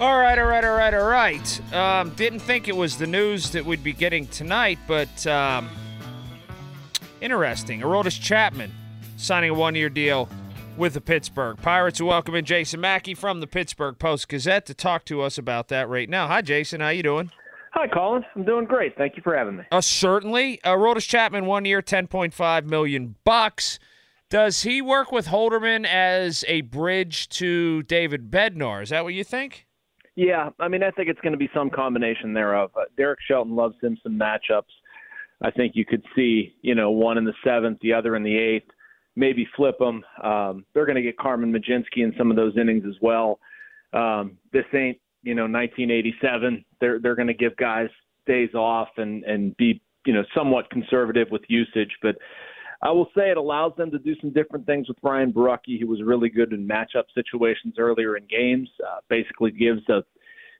All right, all right, all right, all right. Um, didn't think it was the news that we'd be getting tonight, but um, interesting. Aroldis Chapman signing a one-year deal with the Pittsburgh Pirates. welcome in Jason Mackey from the Pittsburgh Post Gazette to talk to us about that right now. Hi, Jason. How you doing? Hi, Colin. I'm doing great. Thank you for having me. Uh, certainly. Uh, Aroldis Chapman, one year, 10.5 million bucks. Does he work with Holderman as a bridge to David Bednar? Is that what you think? Yeah, I mean, I think it's going to be some combination thereof. Uh, Derek Shelton loves him some matchups. I think you could see, you know, one in the seventh, the other in the eighth, maybe flip them. Um, they're going to get Carmen Mlodzinski in some of those innings as well. Um, this ain't, you know, 1987. They're they're going to give guys days off and and be, you know, somewhat conservative with usage, but I will say it allows them to do some different things with Ryan Borucki, who was really good in matchup situations earlier in games. Uh, basically gives a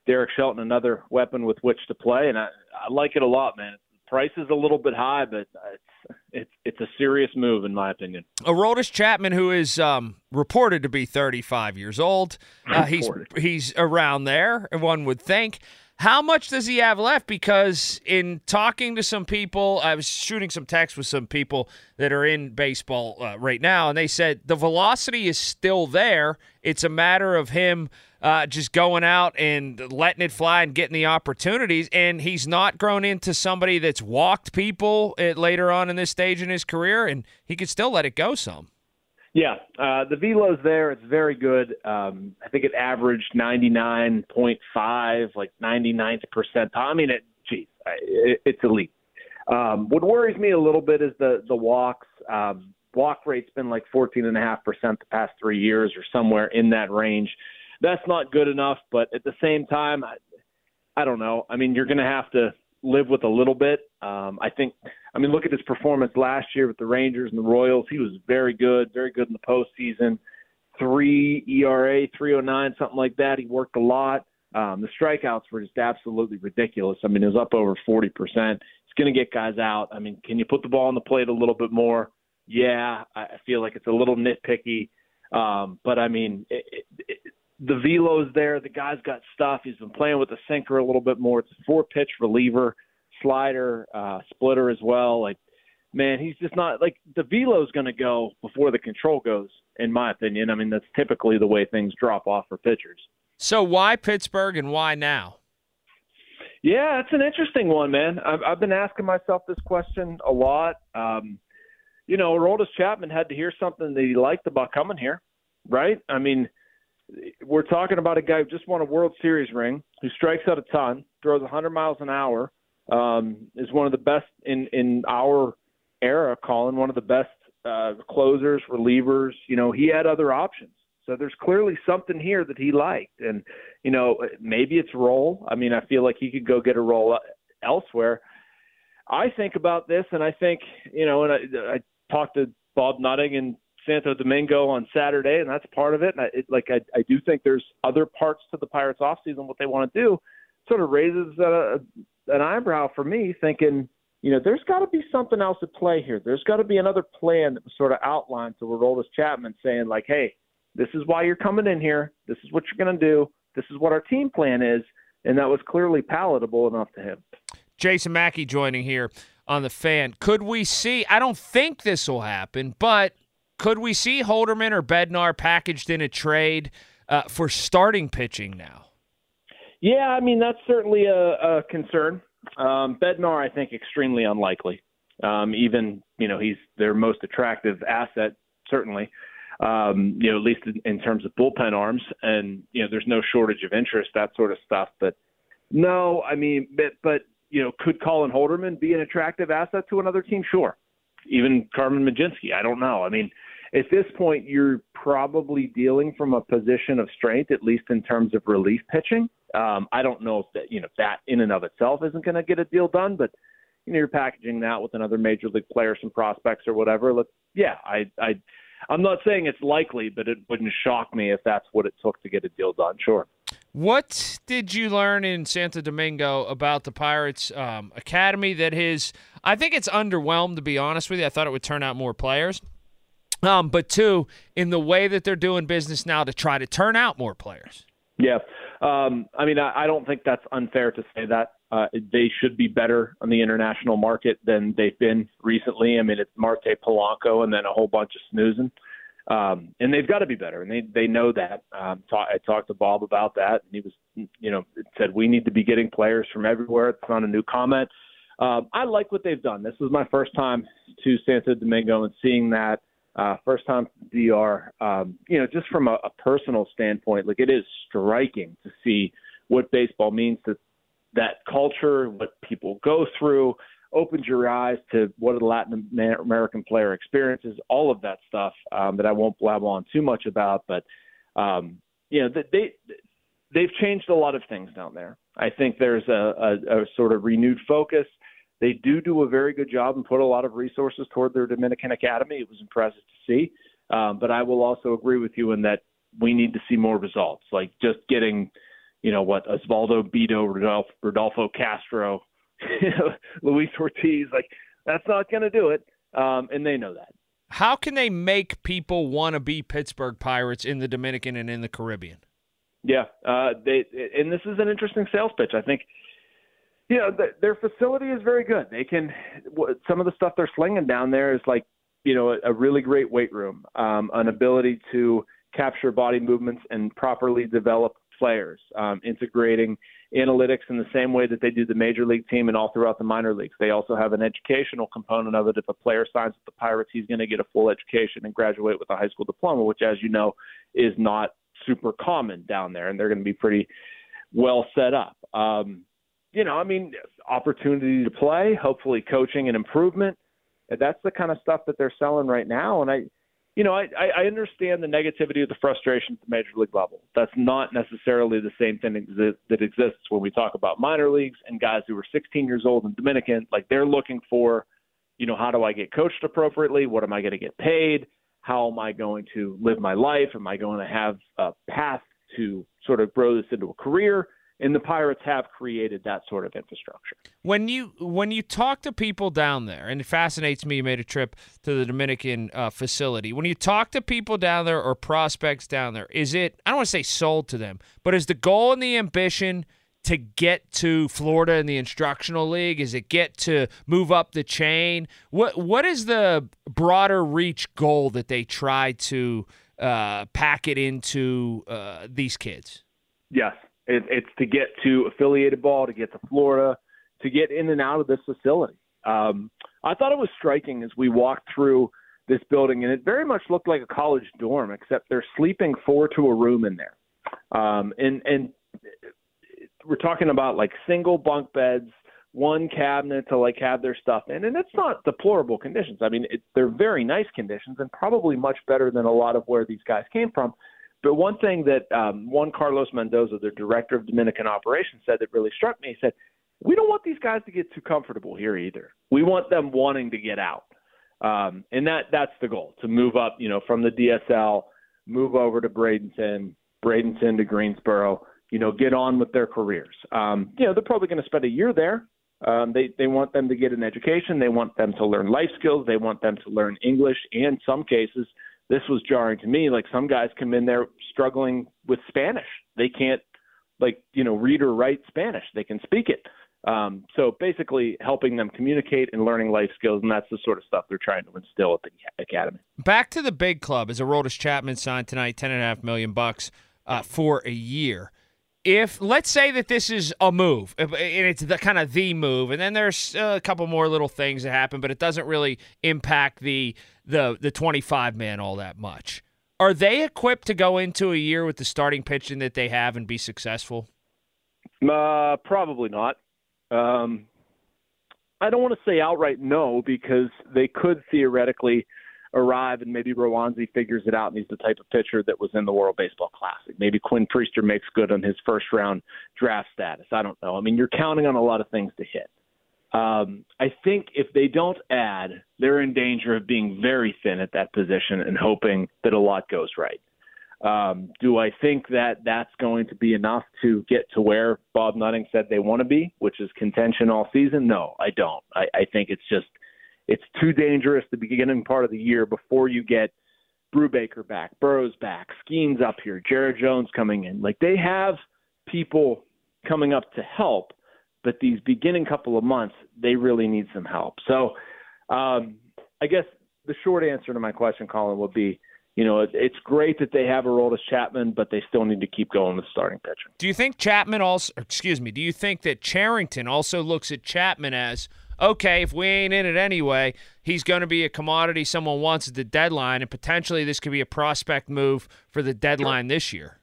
Derek Shelton another weapon with which to play, and I, I like it a lot, man. Price is a little bit high, but it's it's it's a serious move in my opinion. Aroldis Chapman, who is um, reported to be 35 years old, uh, he's he's around there. One would think. How much does he have left? Because in talking to some people, I was shooting some text with some people that are in baseball uh, right now, and they said the velocity is still there. It's a matter of him uh, just going out and letting it fly and getting the opportunities. And he's not grown into somebody that's walked people at, uh, later on in this stage in his career, and he could still let it go some. Yeah, uh, the velo's there. It's very good. Um, I think it averaged 99.5, like 99th percentile. I mean, it, geez, it, it's elite. Um, what worries me a little bit is the the walks. Um, walk rate's been like 14.5% the past three years or somewhere in that range. That's not good enough, but at the same time, I, I don't know. I mean, you're going to have to live with a little bit. Um, I think, I mean, look at his performance last year with the Rangers and the Royals. He was very good, very good in the postseason. Three ERA, 309, something like that. He worked a lot. Um, the strikeouts were just absolutely ridiculous. I mean, it was up over 40%. He's going to get guys out. I mean, can you put the ball on the plate a little bit more? Yeah, I feel like it's a little nitpicky. Um, but I mean, it, it, the velo's there. The guy's got stuff. He's been playing with the sinker a little bit more. It's a four pitch reliever, slider, uh, splitter as well. Like, man, he's just not like the velo's going to go before the control goes, in my opinion. I mean, that's typically the way things drop off for pitchers. So why Pittsburgh and why now? Yeah, it's an interesting one, man. I've, I've been asking myself this question a lot. Um, you know, Aroldis Chapman had to hear something that he liked about coming here, right? I mean, we're talking about a guy who just won a World Series ring, who strikes out a ton, throws 100 miles an hour, um, is one of the best in in our era. Colin, one of the best uh, closers, relievers. You know, he had other options. So there's clearly something here that he liked, and you know, maybe it's role. I mean, I feel like he could go get a role elsewhere. I think about this, and I think you know, and I, I talked to Bob Nutting and Santo Domingo on Saturday, and that's part of it. And I, it, like I, I do think there's other parts to the Pirates offseason what they want to do. Sort of raises a, an eyebrow for me, thinking, you know, there's got to be something else at play here. There's got to be another plan that was sort of outlined to Aroldis Chapman, saying like, hey, this is why you're coming in here. This is what you're going to do. This is what our team plan is, and that was clearly palatable enough to him. Jason Mackey joining here on the fan. Could we see? I don't think this will happen, but could we see Holderman or Bednar packaged in a trade uh, for starting pitching now? Yeah, I mean that's certainly a, a concern. Um, Bednar, I think, extremely unlikely. Um, even you know he's their most attractive asset, certainly. Um, you know, at least in, in terms of bullpen arms, and you know, there's no shortage of interest, that sort of stuff. But no, I mean, but, but you know, could Colin Holderman be an attractive asset to another team? Sure. Even Carmen Mlodzinski, I don't know. I mean, at this point, you're probably dealing from a position of strength, at least in terms of relief pitching. Um, I don't know if that, you know, that in and of itself isn't going to get a deal done, but you know, you're packaging that with another major league player, some prospects or whatever. Look, yeah, I, I, I'm not saying it's likely, but it wouldn't shock me if that's what it took to get a deal done. Sure. What did you learn in Santo Domingo about the Pirates um, Academy that his? I think it's underwhelmed, to be honest with you. I thought it would turn out more players. Um, but two, in the way that they're doing business now to try to turn out more players. Yeah, Um, I mean, I, I don't think that's unfair to say that. Uh, they should be better on the international market than they've been recently. I mean, it's Marte Polanco and then a whole bunch of snoozing. Um, and they've got to be better, and they they know that. Um, talk, I talked to Bob about that, and he was, you know, said we need to be getting players from everywhere. It's not a new comment. Um, I like what they've done. This was my first time to Santo Domingo and seeing that. Uh, first time DR. Um, you know, just from a, a personal standpoint, like it is striking to see what baseball means to that culture, what people go through, opens your eyes to what a Latin American player experiences, all of that stuff um, that I won't blab on too much about. But um, you know, they they've changed a lot of things down there. I think there's a, a, a sort of renewed focus. They do do a very good job and put a lot of resources toward their Dominican Academy. It was impressive to see. Um, but I will also agree with you in that we need to see more results, like just getting, you know, what Osvaldo Bido, Rodolfo, Rodolfo Castro, Luis Ortiz, like that's not going to do it, um, and they know that. How can they make people want to be Pittsburgh Pirates in the Dominican and in the Caribbean? Yeah, uh, they and this is an interesting sales pitch. I think you know, the, their facility is very good. They can some of the stuff they're slinging down there is like you know a, a really great weight room, um, an ability to capture body movements and properly develop players, um, integrating analytics in the same way that they do the major league team and all throughout the minor leagues. They also have an educational component of it. If a player signs with the Pirates, he's going to get a full education and graduate with a high school diploma, which, as you know, is not super common down there, and they're going to be pretty well set up. Um, you know, I mean, opportunity to play, hopefully coaching and improvement. That's the kind of stuff that they're selling right now. And I, you know, I, I understand the negativity of the frustration at the major league level. That's not necessarily the same thing that exists when we talk about minor leagues and guys who are 16 years old in Dominican. Like they're looking for, you know, how do I get coached appropriately? What am I going to get paid? How am I going to live my life? Am I going to have a path to sort of grow this into a career? And the pirates have created that sort of infrastructure when you when you talk to people down there and it fascinates me you made a trip to the dominican uh, facility when you talk to people down there or prospects down there is it i don't want to say sold to them but is the goal and the ambition to get to Florida in the instructional league? Is it get to move up the chain? What what is the broader reach goal that they try to uh, pack it into uh, these kids? Yes, it, it's to get to affiliated ball, to get to Florida, to get in and out of this facility. Um, I thought it was striking as we walked through this building, and it very much looked like a college dorm, except they're sleeping four to a room in there. Um, and and we're talking about like single bunk beds, one cabinet to like have their stuff in, and it's not deplorable conditions. I mean, it, they're very nice conditions and probably much better than a lot of where these guys came from. But one thing that um, Juan Carlos Mendoza, the director of Dominican operations, said that really struck me, he said, we don't want these guys to get too comfortable here either. We want them wanting to get out. Um, and that that's the goal, to move up, you know, from the DSL, move over to Bradenton, Bradenton to Greensboro, you know, get on with their careers. Um, you know, they're probably going to spend a year there. Um, they they want them to get an education. They want them to learn life skills. They want them to learn English. And some cases, this was jarring to me. Like some guys come in there struggling with Spanish. They can't like you know read or write Spanish. They can speak it. Um, so basically, helping them communicate and learning life skills, and that's the sort of stuff they're trying to instill at the academy. Back to the big club, as Aroldis Chapman signed tonight, ten and a half million bucks uh, for a year if let's say that this is a move and it's the kind of the move and then there's a couple more little things that happen but it doesn't really impact the the the 25 man all that much. Are they equipped to go into a year with the starting pitching that they have and be successful? Uh, probably not. Um, i don't want to say outright no because they could theoretically arrive and maybe Roansy figures it out and he's the type of pitcher that was in the World Baseball Classic. Maybe Quinn Priester makes good on his first round draft status. I don't know. I mean, you're counting on a lot of things to hit. Um, I think if they don't add, they're in danger of being very thin at that position and hoping that a lot goes right. Um, do I think that that's going to be enough to get to where Bob Nutting said they want to be, which is contention all season? No, I don't. I, I think it's just – it's too dangerous the beginning part of the year before you get Brubaker back, Burrows back, Skenes up here, Jared Jones coming in. Like they have people coming up to help, but these beginning couple of months, they really need some help. So, um, I guess the short answer to my question, Colin, would be, you know, it's great that they have a role as Chapman, but they still need to keep going with starting pitcher. Do you think Chapman also, excuse me, do you think that Cherington also looks at Chapman as, okay, if we ain't in it anyway, he's going to be a commodity someone wants at the deadline, and potentially this could be a prospect move for the deadline this year?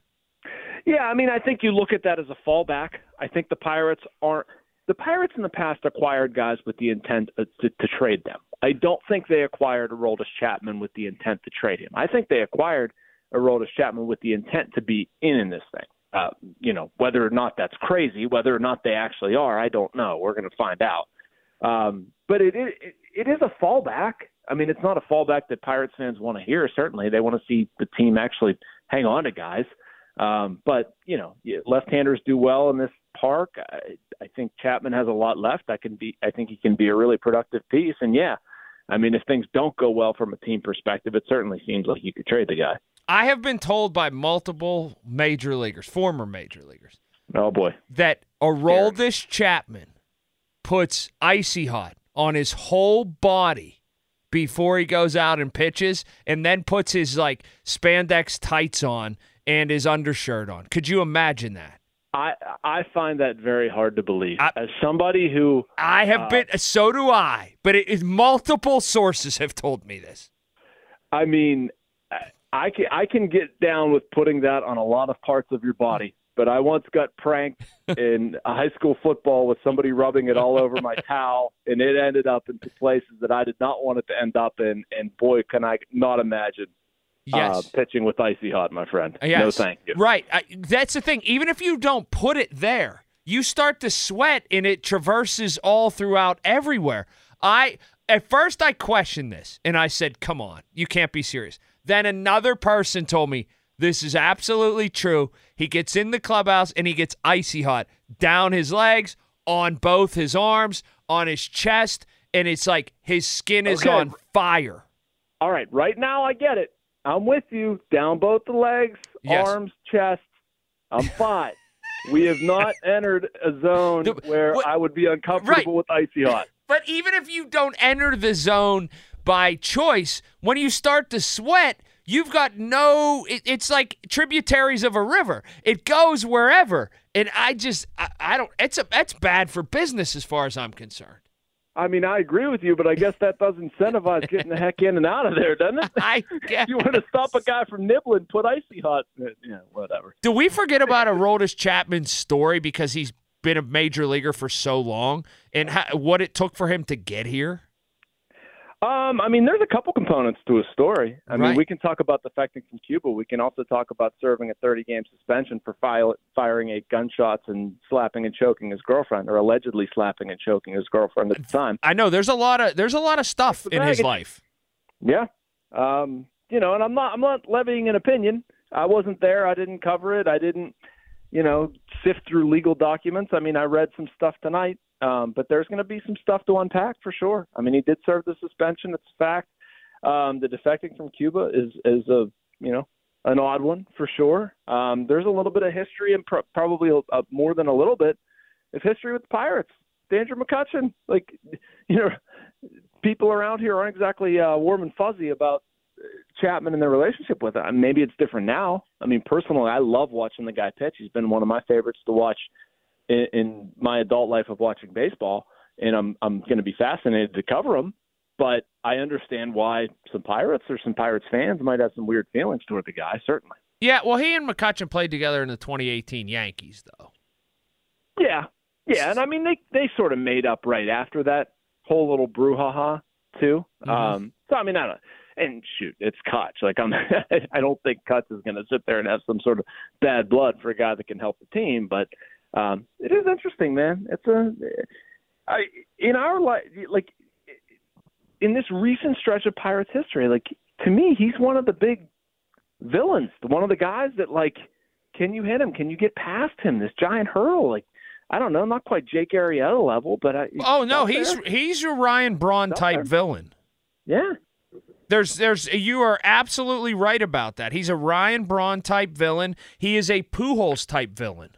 Yeah, I mean, I think you look at that as a fallback. I think the Pirates aren't. The Pirates in the past acquired guys with the intent to, to trade them. I don't think they acquired Aroldis Chapman with the intent to trade him. I think they acquired Aroldis Chapman with the intent to be in in this thing. Uh, you know, whether or not that's crazy, whether or not they actually are, I don't know. We're going to find out. Um, but it, it it is a fallback. I mean, it's not a fallback that Pirates fans want to hear. Certainly, they want to see the team actually hang on to guys. Um, but you know, left-handers do well in this park. I, I think Chapman has a lot left. I can be. I think he can be a really productive piece. And yeah, I mean, if things don't go well from a team perspective, it certainly seems like you could trade the guy. I have been told by multiple major leaguers, former major leaguers, oh boy, that Aroldis Chapman puts icy hot on his whole body before he goes out and pitches, and then puts his like spandex tights on and his undershirt on. Could you imagine that? I I find that very hard to believe. I, As somebody who I have uh, been, so do I. But it, it, multiple sources have told me this. I mean, I can I can get down with putting that on a lot of parts of your body. But I once got pranked in high school football with somebody rubbing it all over my towel, and it ended up in places that I did not want it to end up in. And boy, can I not imagine yes. Uh, pitching with icy hot, my friend. Yes. No, thank you. Right. I, that's the thing. Even if you don't put it there, you start to sweat, and it traverses all throughout everywhere. I at first I questioned this, and I said, "Come on, you can't be serious." Then another person told me this is absolutely true. He gets in the clubhouse and he gets icy hot down his legs, on both his arms, on his chest, and it's like his skin is okay. on fire. All right, right now I get it. I'm with you. Down both the legs, yes. arms, chest. I'm fine. we have not entered a zone the, where what, I would be uncomfortable right. with icy hot. But even if you don't enter the zone by choice, when you start to sweat, you've got no. It, it's like tributaries of a river. It goes wherever, and I just I, I don't. It's a that's bad for business as far as I'm concerned. I mean, I agree with you, but I guess that does incentivize getting the heck in and out of there, doesn't it? I guess. you want to stop a guy from nibbling, put icy hot. Yeah, whatever. Do we forget about Aroldis Chapman's story because he's been a major leaguer for so long and how, what it took for him to get here? Um, I mean, there's a couple components to a story. I right. mean, we can talk about defecting from Cuba. We can also talk about serving a 30 game suspension for file, firing eight gunshots and slapping and choking his girlfriend, or allegedly slapping and choking his girlfriend at the time. I know there's a lot of there's a lot of stuff in his life. Yeah, um, you know, and I'm not I'm not levying an opinion. I wasn't there. I didn't cover it. I didn't, you know, sift through legal documents. I mean, I read some stuff tonight. Um, but there's going to be some stuff to unpack for sure. I mean, he did serve the suspension. It's a fact. Um, the defecting from Cuba is is a you know an odd one for sure. Um, there's a little bit of history and pro- probably a, a, more than a little bit of history with the Pirates. Andrew McCutchen, like you know, people around here aren't exactly uh, warm and fuzzy about Chapman and their relationship with him. Maybe it's different now. I mean, personally, I love watching the guy pitch. He's been one of my favorites to watch in, in my adult life of watching baseball, and I'm I'm going to be fascinated to cover them. But I understand why some Pirates or some Pirates fans might have some weird feelings toward the guy. Certainly. Yeah, well, he and McCutchen played together in the 2018 Yankees, though. Yeah, yeah, and I mean they they sort of made up right after that whole little brouhaha too. Mm-hmm. Um, so I mean I don't. And shoot, it's Kutch. Like I'm, I don't think Kutch is going to sit there and have some sort of bad blood for a guy that can help the team. But um, it is interesting, man. It's a I, in our life, like in this recent stretch of Pirates history, like to me, he's one of the big villains. One of the guys that like, can you hit him? Can you get past him? This giant hurdle, like. I don't know, not quite Jake Arrieta level, but I, oh no, he's there. he's your Ryan Braun type villain. Yeah, there's there's you are absolutely right about that. He's a Ryan Braun type villain. He is a Pujols type villain.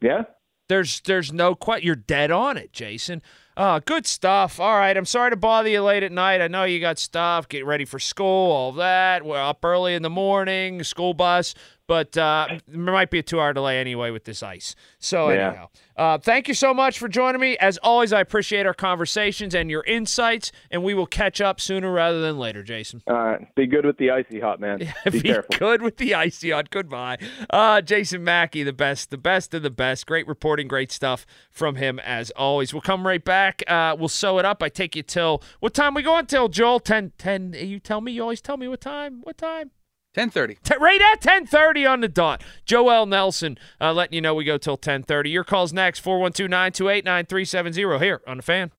Yeah. There's there's no question. You're dead on it, Jason. Uh, good stuff. All right. I'm sorry to bother you late at night. I know you got stuff. Get ready for school, all that. We're up early in the morning, school bus but uh, there might be a two hour delay anyway with this ice. So, yeah. anyhow, uh, thank you so much for joining me. As always, I appreciate our conversations and your insights, and we will catch up sooner rather than later, Jason. All right. Be good with the icy hot, man. be, be careful. good with the icy hot. Goodbye. Uh, Jason Mackey, the best, the best of the best. Great reporting, great stuff from him as always. We'll come right back. Uh, we'll sew it up. I take you till what time we go until, Joel? 10, 10. You tell me. You always tell me what time. What time? 10:30. T- right at 10:30 on the dot. Joel Nelson uh, letting you know we go till 10:30. Your call's next 412-928-9370 here on the fan.